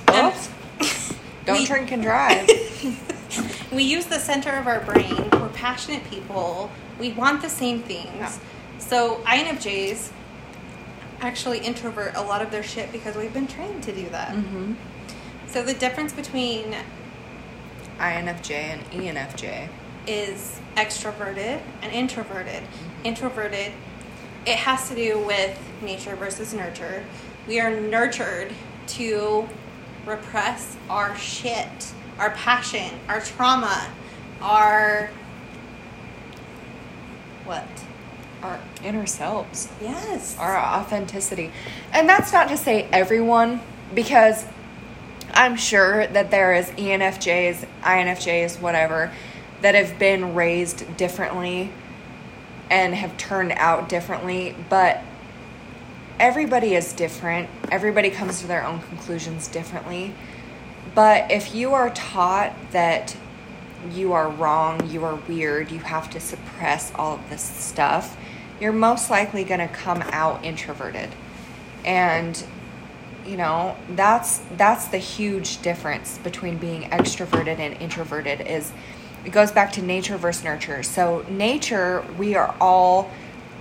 Um,
Oops. Don't
we-
drink and drive.
we use the center of our brain. We're passionate people. We want the same things.
Yeah.
So INFJs actually introvert a lot of their shit because we've been trained to do that.
mm-hmm.
So the difference between
INFJ and ENFJ.
is extroverted and introverted. Mm-hmm. Introverted, it has to do with nature versus nurture. We are nurtured to repress our shit, our passion, our trauma, our what?
Our inner selves.
Yes.
our authenticity. And that's not to say everyone, because I'm sure that there is ENFJs, INFJs, whatever, that have been raised differently and have turned out differently, but everybody is different. Everybody comes to their own conclusions differently. But if you are taught that you are wrong, you are weird, you have to suppress all of this stuff, you're most likely going to come out introverted. And you know, that's that's the huge difference between being extroverted and introverted is it goes back to nature versus nurture. So nature, we are all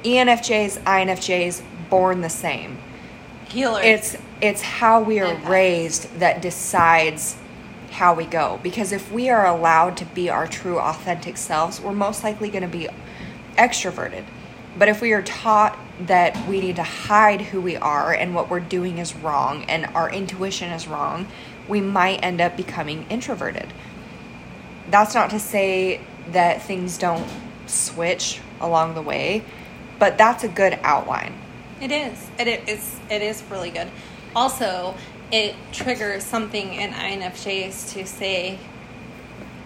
ENFJs, INFJs born the same
Healer.
it's it's how we are raised that decides how we go because if we are allowed to be our true authentic selves we're most likely going to be extroverted but if we are taught that we need to hide who we are and what we're doing is wrong and our intuition is wrong we might end up becoming introverted that's not to say that things don't switch along the way but that's a good outline
It is. It is. It is really good. Also, it triggers something in INFJs to say,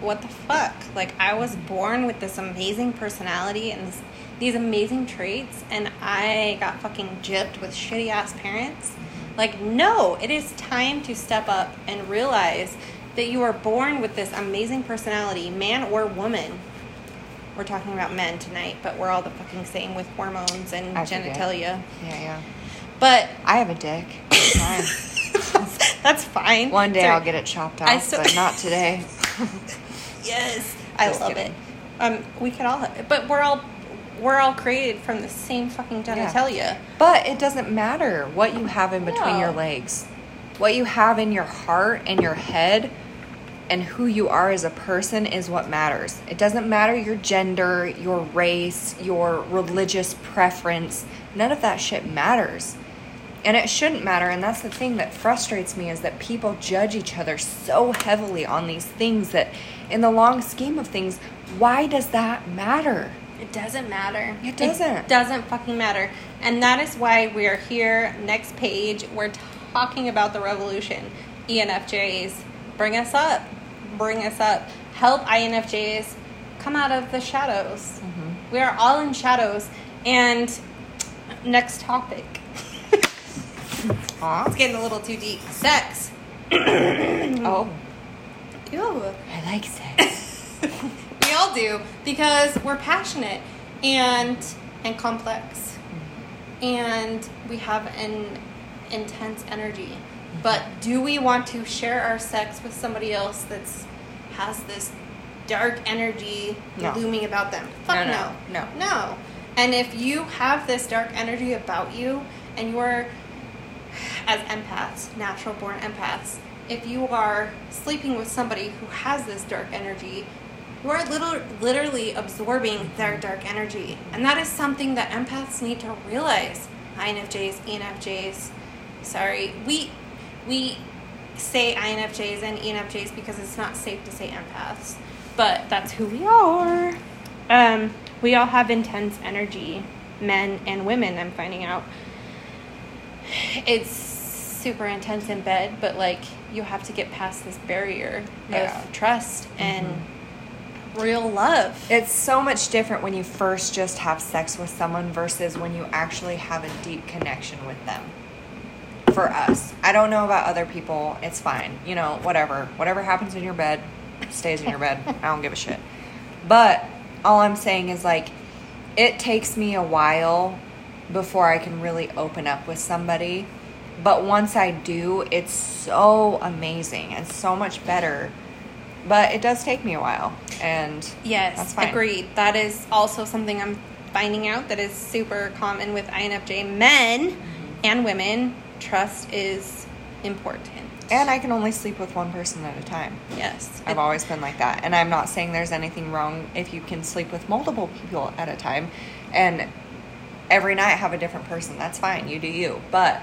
"What the fuck?" Like I was born with this amazing personality and this, these amazing traits, and I got fucking gypped with shitty ass parents. Like, no, it is time to step up and realize that you are born with this amazing personality, man or woman. We're talking about men tonight, but we're all the fucking same with hormones and
I forget.
genitalia.
yeah yeah
But
i have a dick
that's fine.
One day
Sorry.
I'll get it chopped off,
still-
but not today.
Yes, I love
kidding.
it. Um, we could all, but we're all we're all created from the same fucking genitalia.
But it doesn't matter what you have in between
No.
your legs. What you have in your heart and your head and who you are as a person is what matters. It doesn't matter your gender, your race, your religious preference. None of that shit matters. And it shouldn't matter. And that's the thing that frustrates me is that people judge each other so heavily on these things that, in the long scheme of things, why does that matter?
It doesn't matter.
It doesn't.
It doesn't fucking matter. And that is why we are here. Next page, we're talking about the revolution. ENFJs, bring us up. Bring us up. Help INFJs come out of the shadows.
Mm-hmm.
We are all in shadows. And next topic. It's getting a little too deep. Sex.
Oh,
Ew.
I like sex.
all do because we're passionate and and complex. And we have an intense energy. But do we want to share our sex with somebody else that's has this dark energy
No.
looming about them? Fuck
no
no,
no. no.
And if you have this dark energy about you and you're as empaths, natural born empaths, if you are sleeping with somebody who has this dark energy, you are little, literally absorbing their dark energy. And that is something that empaths need to realize. INFJs, ENFJs, sorry, we, we say INFJs and ENFJs because it's not safe to say empaths, but that's who we are. Um, we all have intense energy, men and women, I'm finding out it's super intense in bed, but like you have to get past this barrier
Yeah.
of trust and real love.
It's so much different when you first just have sex with someone versus when you actually have a deep connection with them. For us, I don't know about other people. It's fine. You know, whatever. Whatever happens in your bed stays in your bed. I don't give a shit. But all I'm saying is like it takes me a while before I can really open up with somebody. But once I do, it's so amazing and so much better. But it does take me a while. And
yes,
that's fine.
agreed. That is also something I'm finding out that is super common with INFJ men
Mm-hmm.
and women. Trust is important.
And I can only sleep with one person at a time.
yes,
I've always been like that. And I'm not saying there's anything wrong if you can sleep with multiple people at a time and every night have a different person. That's fine. You do you. But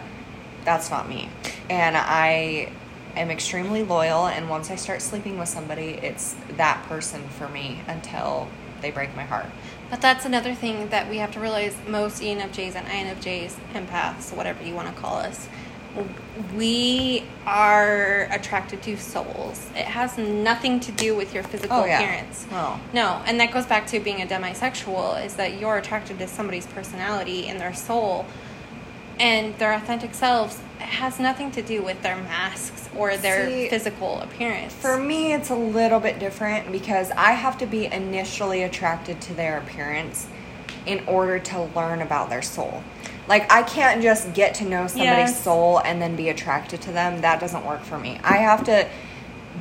that's not me. And I am extremely loyal. And once I start sleeping with somebody, it's that person for me until they break my heart.
But that's another thing that we have to realize most ENFJs and INFJs, empaths, whatever you want to call us, we are attracted to souls. It has nothing to do with your physical
Oh, yeah.
appearance.
Oh.
No, and that goes back to being a demisexual is that you're attracted to somebody's personality and their soul and their authentic selves. Has nothing to do with their masks or their
See,
physical appearance.
For me, it's a little bit different because I have to be initially attracted to their appearance in order to learn about their soul. Like, I can't just get to know somebody's
Yes.
soul and then be attracted to them. That doesn't work for me. I have to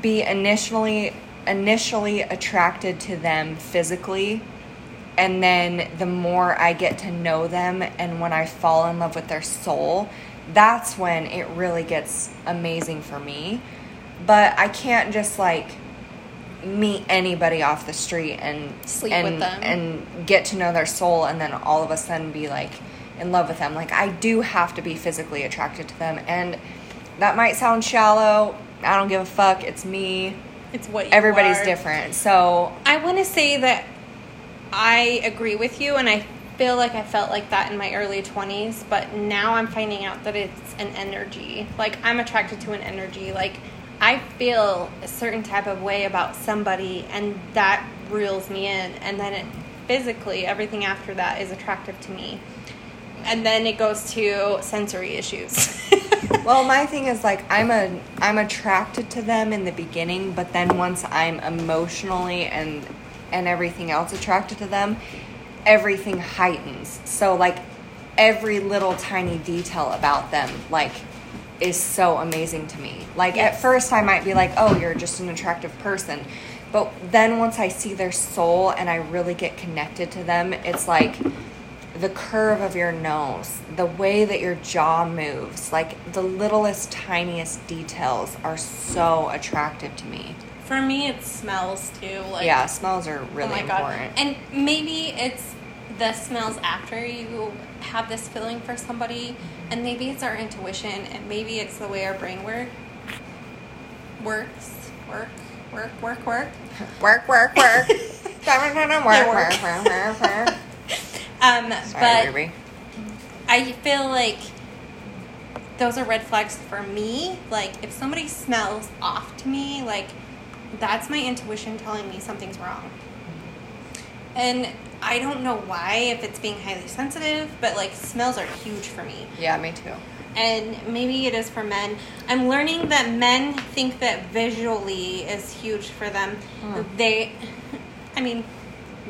be initially initially attracted to them physically and then the more I get to know them and when I fall in love with their soul, that's when it really gets amazing for me. But I can't just like meet anybody off the street and
Sleep
and,
with them.
and get to know their soul and then all of a sudden be like in love with them. Like I do have to be physically attracted to them and that might sound shallow. I don't give a fuck. It's me.
it's what
Everybody's
are.
different. So
I want to say that I agree with you, and I feel like I felt like that in my early 20s, but now I'm finding out that it's an energy. Like, I'm attracted to an energy. Like, I feel a certain type of way about somebody, and that reels me in, and then it physically, everything after that is attractive to me. And then it goes to sensory issues.
Well, my thing is like I'm a I'm attracted to them in the beginning, but then once I'm emotionally and and everything else attracted to them, everything heightens. So like every little tiny detail about them like is so amazing to me. Like at first I might be like, "Oh, you're just an attractive person." But then once I see their soul and I really get connected to them, it's like the curve of your nose, the way that your jaw moves, like the littlest, tiniest details are so attractive to me.
For me, it smells too. Like,
yeah, smells are
oh
really
my God.
important.
And maybe it's the smells after you have this feeling for somebody, and maybe it's our intuition, and maybe it's the way our brain work works. Work, work, work, work.
work, work, work. work, work, work, work, work.
Um,
Sorry,
but
Ruby.
I feel like those are red flags for me. Like if somebody smells off to me, like that's my intuition telling me something's wrong. And I don't know why if it's being highly sensitive, but like smells are huge for me.
Yeah, me too.
And maybe it is for men. I'm learning that men think that visually is huge for them.
Hmm.
They I mean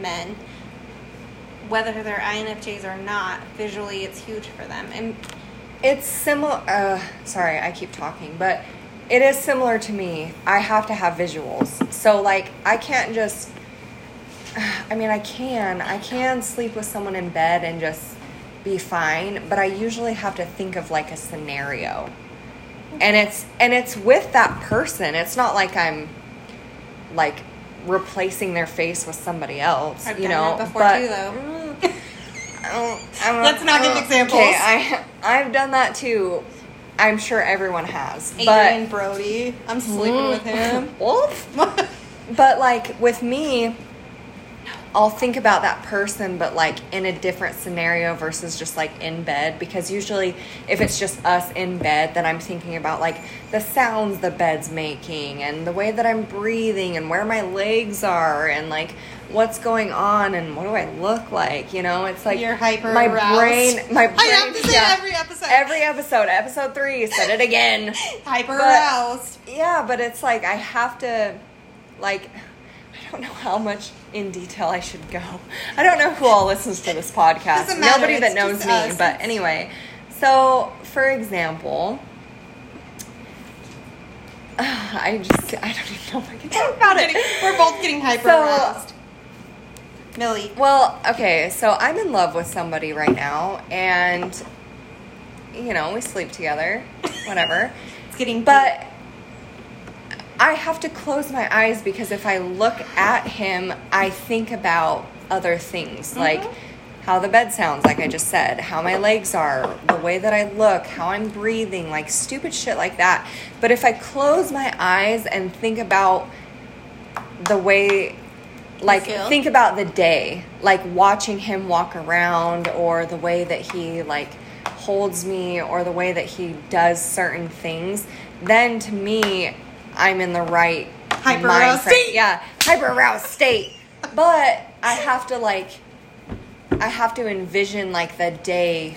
men whether they're INFJs or not, visually it's huge for them. And
It's similar. Uh, sorry, I keep talking, but it is similar to me. I have to have visuals. So, like, I can't just. I mean, I can. I can sleep with someone in bed and just be fine, but I usually have to think of like a scenario. And it's and it's with that person. It's not like I'm like replacing their face with somebody else,
I've
you know.
before
but,
too, though.
I don't- I don't-
Let's not give examples.
Okay, I I've done that too. I'm sure everyone has,
Adrien Brody, I'm sleeping with him.
but but like with me, I'll think about that person, but like in a different scenario versus just like in bed. Because usually, if it's just us in bed, then I'm thinking about like the sounds the bed's making and the way that I'm breathing and where my legs are and like what's going on and what do I look like. You know, it's like
You're hyper
my brain. My brain.
I have to say
yeah.
every episode.
Every episode, episode three, said it again.
hyper aroused.
Yeah, but it's like I have to, like, I don't know how much in detail I should go. I don't know who all listens to this podcast.
Doesn't matter,
Nobody that knows me.
us.
But anyway, so for example, I just I don't even know if I can talk about it.
we're both getting hyper
So-
Millie.
Well, okay, so I'm in love with somebody right now, and you know we sleep together, whatever.
It's getting
But I have to close my eyes because if I look at him, I think about other things mm-hmm. like how the bed sounds, like I just said, how my legs are, the way that I look, how I'm breathing, like stupid shit like that. But if I close my eyes and think about the way like think about the day like watching him walk around or the way that he like holds me or the way that he does certain things then to me i'm in the right
Hyper aroused state.
yeah hyper aroused state but i have to like i have to envision like the day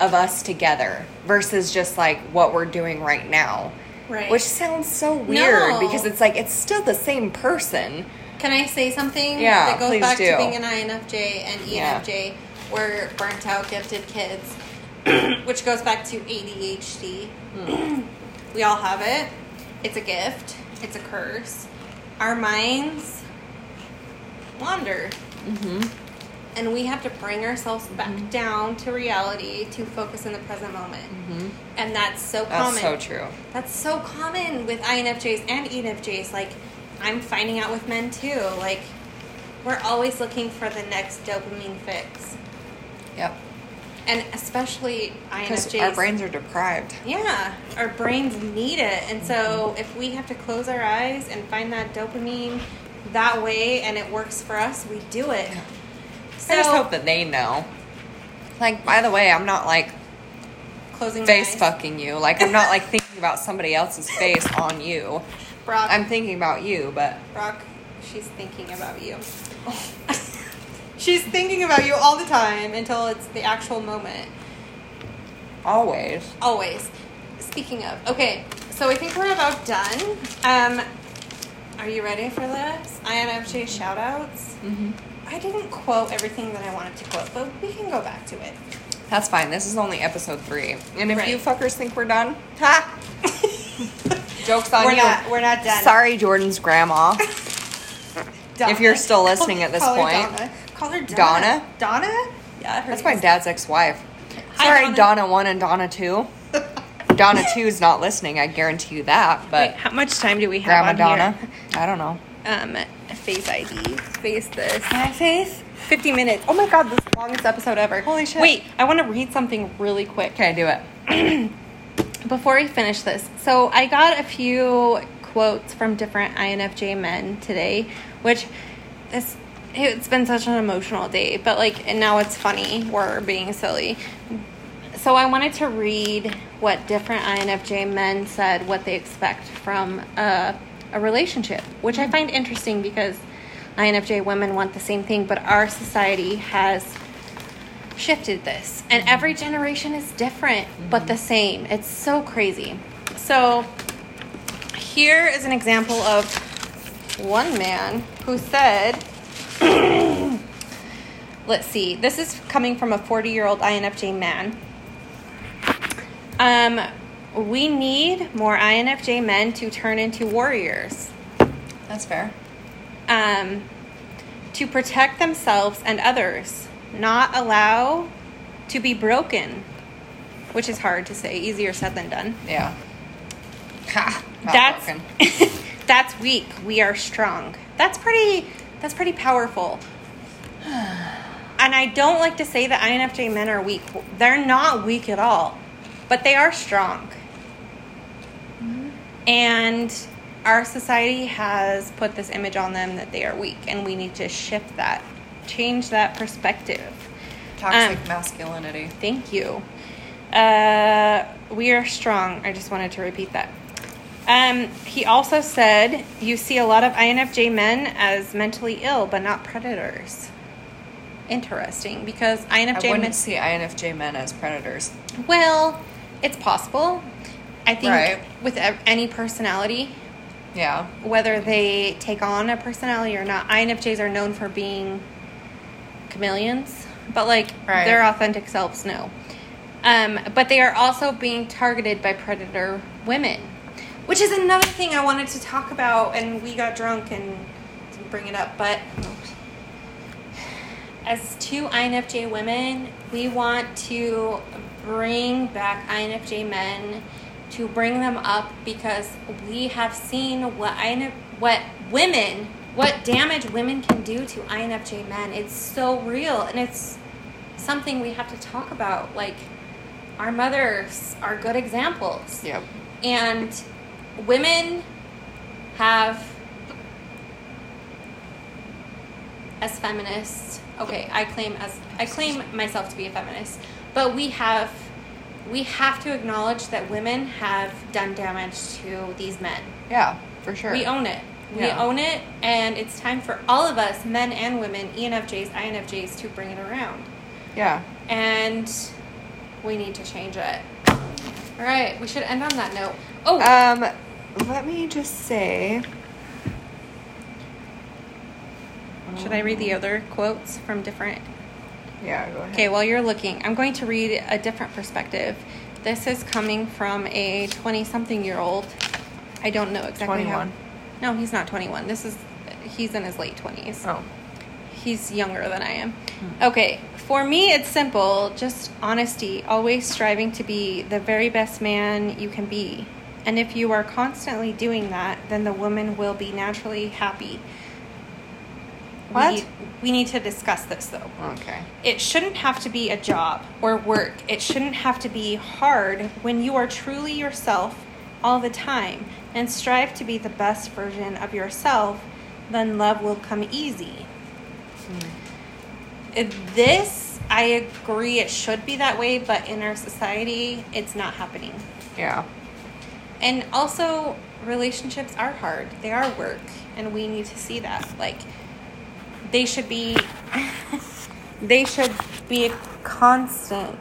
of us together versus just like what we're doing right now
Right.
which sounds so weird
No.
because it's like it's still the same person
Can I say something
Yeah,
that goes back
do.
to being an INFJ and
Yeah.
ENFJ? We're burnt out, gifted kids, which goes back to ADHD.
Hmm.
we all have it. It's a gift. It's a curse. Our minds wander,
mm-hmm.
and we have to bring ourselves back down to reality to focus in the present moment. And that's so
Mm-hmm. That's
common.
so true.
That's so common with INFJs and ENFJs. Like, I'm finding out with men too. Like, we're always looking for the next dopamine fix.
Yep.
And especially INFJs.
our brains are deprived.
Yeah, our brains need it. And so, if we have to close our eyes and find that dopamine that way and it works for us, we do it. So,
I just hope that they know. Like, by the way, I'm not like
closing my
face fucking you. Like, I'm not like thinking about somebody else's face on you.
Brock,
I'm thinking about you, but
Brock, she's thinking about you. she's thinking about you all the time until it's the actual moment.
always.
Always. Speaking of, okay, so I think we're about done. Um, are you ready for this? INFJ shout outs.
Mm-hmm.
I didn't quote everything that I wanted to quote, but we can go back to it.
That's fine. This is only episode three. And if
Right.
you fuckers think we're done, ha! Joke's on
we're
you.
not. We're not done.
Sorry, Jordan's grandma. If you're still listening at this point.
Donna. Call her Donna.
Donna?
Donna? Yeah, her
That's my dad's ex-wife. Sorry,
Donna.
Donna one and Donna two. Donna two is not listening. I guarantee you that. But
Wait, how much time do we have
Grandma
on
Donna,
here?
I don't know.
Um, face ID. Face this.
My face.
50 minutes. Oh my god, this is the longest episode ever.
Holy shit.
Wait, I want to read something really quick.
Okay, I do it.
Before we finish this, so I got a few quotes from different INFJ men today, which this it's been such an emotional day, but like and now it's funny. We're being silly. So I wanted to read what different INFJ men said what they expect from a, a relationship, which I find interesting because INFJ women want the same thing, but our society has shifted this. And every generation is different, but the same. It's so crazy. So, here is an example of one man who said, let's see, this is coming from a 40 year old INFJ man. Um, we need more INFJ men to turn into warriors
That's fair.
um, to protect themselves and others, not allow to be broken, which is hard to say, easier said than done.
Yeah. Ha.
that's that's weak. We are strong. That's pretty. That's pretty powerful. And I don't like to say that INFJ men are weak. They're not weak at all, but they are strong. And our society has put this image on them that they are weak, and we need to shift that, change that perspective.
Toxic
Um,
masculinity.
Thank you. Uh, we are strong. I just wanted to repeat that. Um, he also said, You see a lot of INFJ men as mentally ill, but not predators. Interesting, because
I
INFJ
wouldn't
men.
see INFJ men as predators.
Well, it's possible. I think
Right.
with any personality,
Yeah.
whether they take on a personality or not, INFJs are known for being chameleons, but like
Right.
their authentic selves, no. Um, but they are also being targeted by predator women, which is another thing I wanted to talk about, and we got drunk and didn't bring it up. But as two INFJ women, we want to bring back INFJ men to bring them up because we have seen what INF, what women, what damage women can do to INFJ men. It's so real and it's something we have to talk about. Like our mothers are good examples.
Yep.
And women have, as feminists, okay, I claim as I claim myself to be a feminist, but we have we have to acknowledge that women have done damage to these men.
Yeah, for sure.
We own it. We
Yeah.
own it, and it's time for all of us, men and women, ENFJs, INFJs, to bring it around.
yeah.
And we need to change it. All right, we should end on that note. Oh,
Um, let me just say.
Should I read the other quotes from different?
Yeah, go ahead.
Okay, while you're looking, I'm going to read a different perspective. This is coming from a 20 something year old. I don't know exactly
21.
how. No, he's not 21. This is, he's in his late 20s.
Oh.
He's younger than I am. Hmm. Okay, for me, it's simple just honesty, always striving to be the very best man you can be. And if you are constantly doing that, then the woman will be naturally happy.
What?
We, we need to discuss this though.
Okay.
It shouldn't have to be a job or work. It shouldn't have to be hard when you are truly yourself all the time and strive to be the best version of yourself, then love will come easy. Hmm. It- This, I agree, it should be that way, but in our society, it's not happening.
Yeah.
And also, relationships are hard. They are work, and we need to see that. Like, they should be, they should be a constant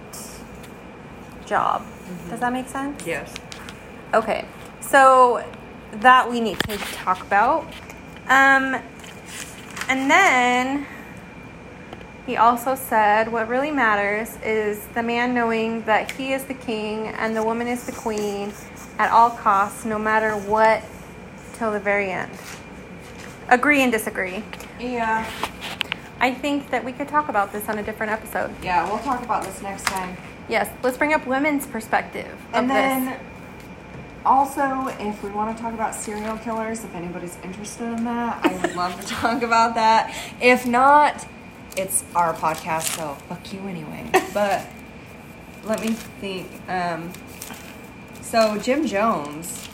job. Does that make sense?
Yes.
Okay, so that we need to talk about. Um, and then he also said what really matters is the man knowing that he is the king and the woman is the queen at all costs, no matter what, till the very end. Agree and disagree.
Yeah.
I think that we could talk about this on a different episode.
Yeah, we'll talk about this next time.
Yes, let's bring up women's perspective of
And then
this.
also, if we want to talk about serial killers, if anybody's interested in that, I would love to talk about that. If not, it's our podcast, so fuck you anyway. But let me think. Um, so Jim Jones,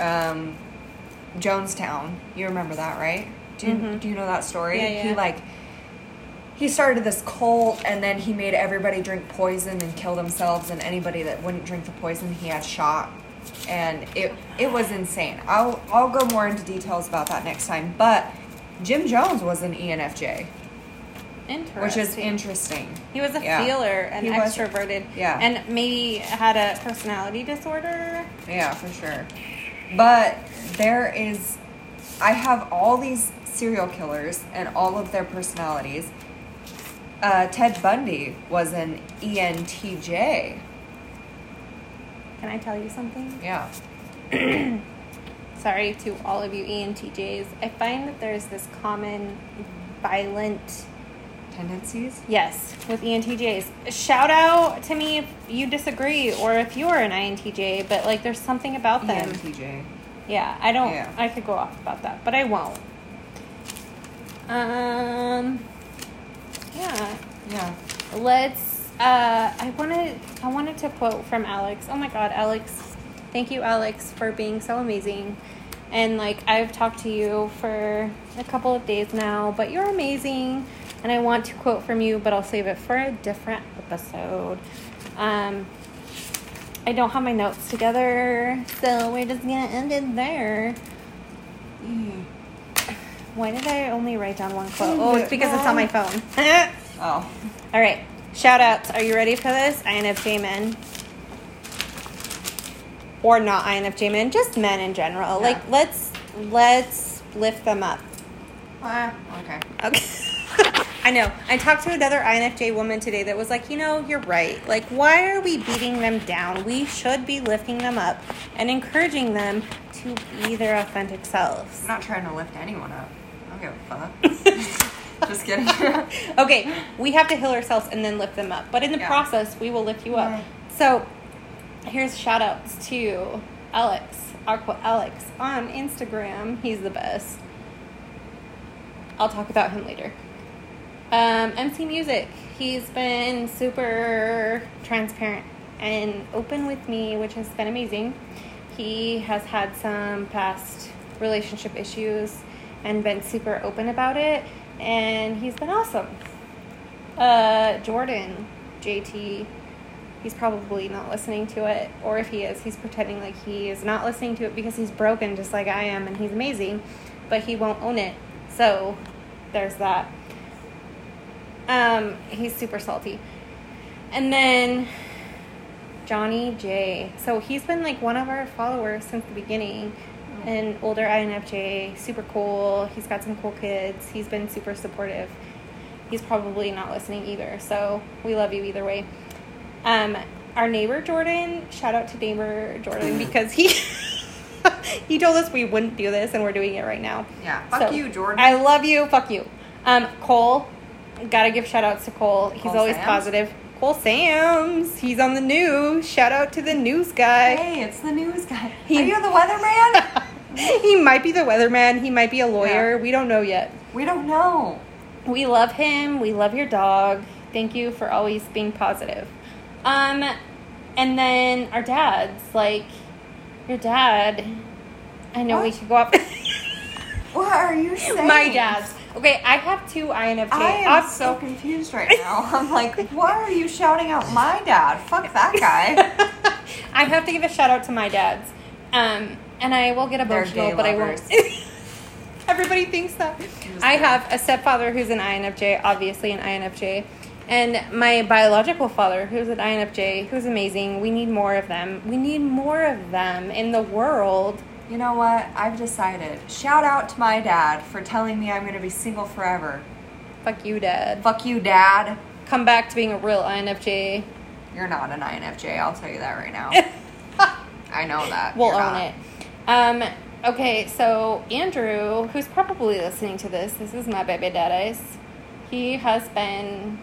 um, Jonestown, you remember that, right? Do you,
Mhm.
do you know that story?
Yeah, yeah.
He like he started this cult and then he made everybody drink poison and kill themselves and anybody that wouldn't drink the poison he had shot and it it was insane i'll i'll go more into details about that next time but jim jones was an enfj
Interesting.
which is interesting
He was a
Yeah.
feeler and
He was-
extroverted.
yeah.
And maybe had a personality disorder.
yeah for sure but there is i have all these serial killers and all of their personalities uh, ted bundy was an entj
Can I tell you something?
yeah
Sorry to all of you ENTJs. I find that there's this common violent
tendencies
yes with ENTJs. Shout out to me if you disagree or if you're an INTJ, but like there's something about them.
ENTJ.
Yeah, I don't.
Yeah.
I could go off about that, but I won't. Um. Yeah.
Yeah.
Let's. Uh, I wanted. I wanted to quote from Alex. Oh my God, Alex! Thank you, Alex, for being so amazing. And like I've talked to you for a couple of days now, but you're amazing. And I want to quote from you, but I'll save it for a different episode. Um, I don't have my notes together, so we're just gonna end it there. Why did I only write down one quote? Oh, it's because it's on my phone.
Oh.
All right. Shout outs. Are you ready for this? INFJ men. Or not INFJ men, just men in general.
Yeah.
Like let's let's lift them up.
Ah, okay.
Okay. I know. I talked to another INFJ woman today that was like, you know, you're right. Like, why are we beating them down? We should be lifting them up and encouraging them to be their authentic selves.
I'm not trying to lift anyone up. I don't give a fuck. Just kidding.
okay, we have to heal ourselves and then lift them up. But in the
Yeah.
process, we will lift you up.
Right.
So here's shout outs to Alex, Aqua Alex on Instagram. He's the best. I'll talk about him later. Um, MC Music. He's been super transparent and open with me, which has been amazing. He has had some past relationship issues and been super open about it, and he's been awesome. Uh, Jordan, JT, he's probably not listening to it, or if he is, he's pretending like he is not listening to it because he's broken just like I am, and he's amazing, but he won't own it. So, there's that. Um, he's super salty. And then Johnny J. So he's been like one of our followers since the beginning. An older INFJ, super cool. He's got some cool kids. He's been super supportive. He's probably not listening either. So we love you either way. Um, our neighbor Jordan, shout out to neighbor Jordan because he he told us we wouldn't do this and we're doing it right now.
yeah. Fuck
So,
you, Jordan.
I love you. Fuck you. Um, Cole, gotta give shout outs to Cole. He's
Cole
always
Sams?
positive. Cole Sams, he's on the news. Shout out to the news guy.
hey, it's the news guy.
He-
Are you the weatherman?
he might be the weatherman. He might be a lawyer.
Yeah.
We don't know yet.
we don't know.
We love him. We love your dog. Thank you for always being positive. Um, and then our dads, like your dad. I know we
What?
could go up.
What are you saying?
My dads. Okay, I have two INFJ.
I am
I'll-
so confused right now. I'm like, why are you shouting out my dad? Fuck that guy.
I have to give a shout out to my dads. Um, and I will get emotional, but I won't. Everybody thinks that. I have a stepfather who's an INFJ, obviously an INFJ, and my biological father who's an INFJ, who's amazing. We need more of them. We need more of them in the world.
You know what? I've decided. Shout out to my dad for telling me I'm going to be single forever.
Fuck you, dad.
Fuck you, dad.
Come back to being a real INFJ.
You're not an INFJ. I'll tell you that right now. I know that.
We'll
You're
own
not.
it. Um, Okay, so Andrew, who's probably listening to this, this is my baby daddy's. He has been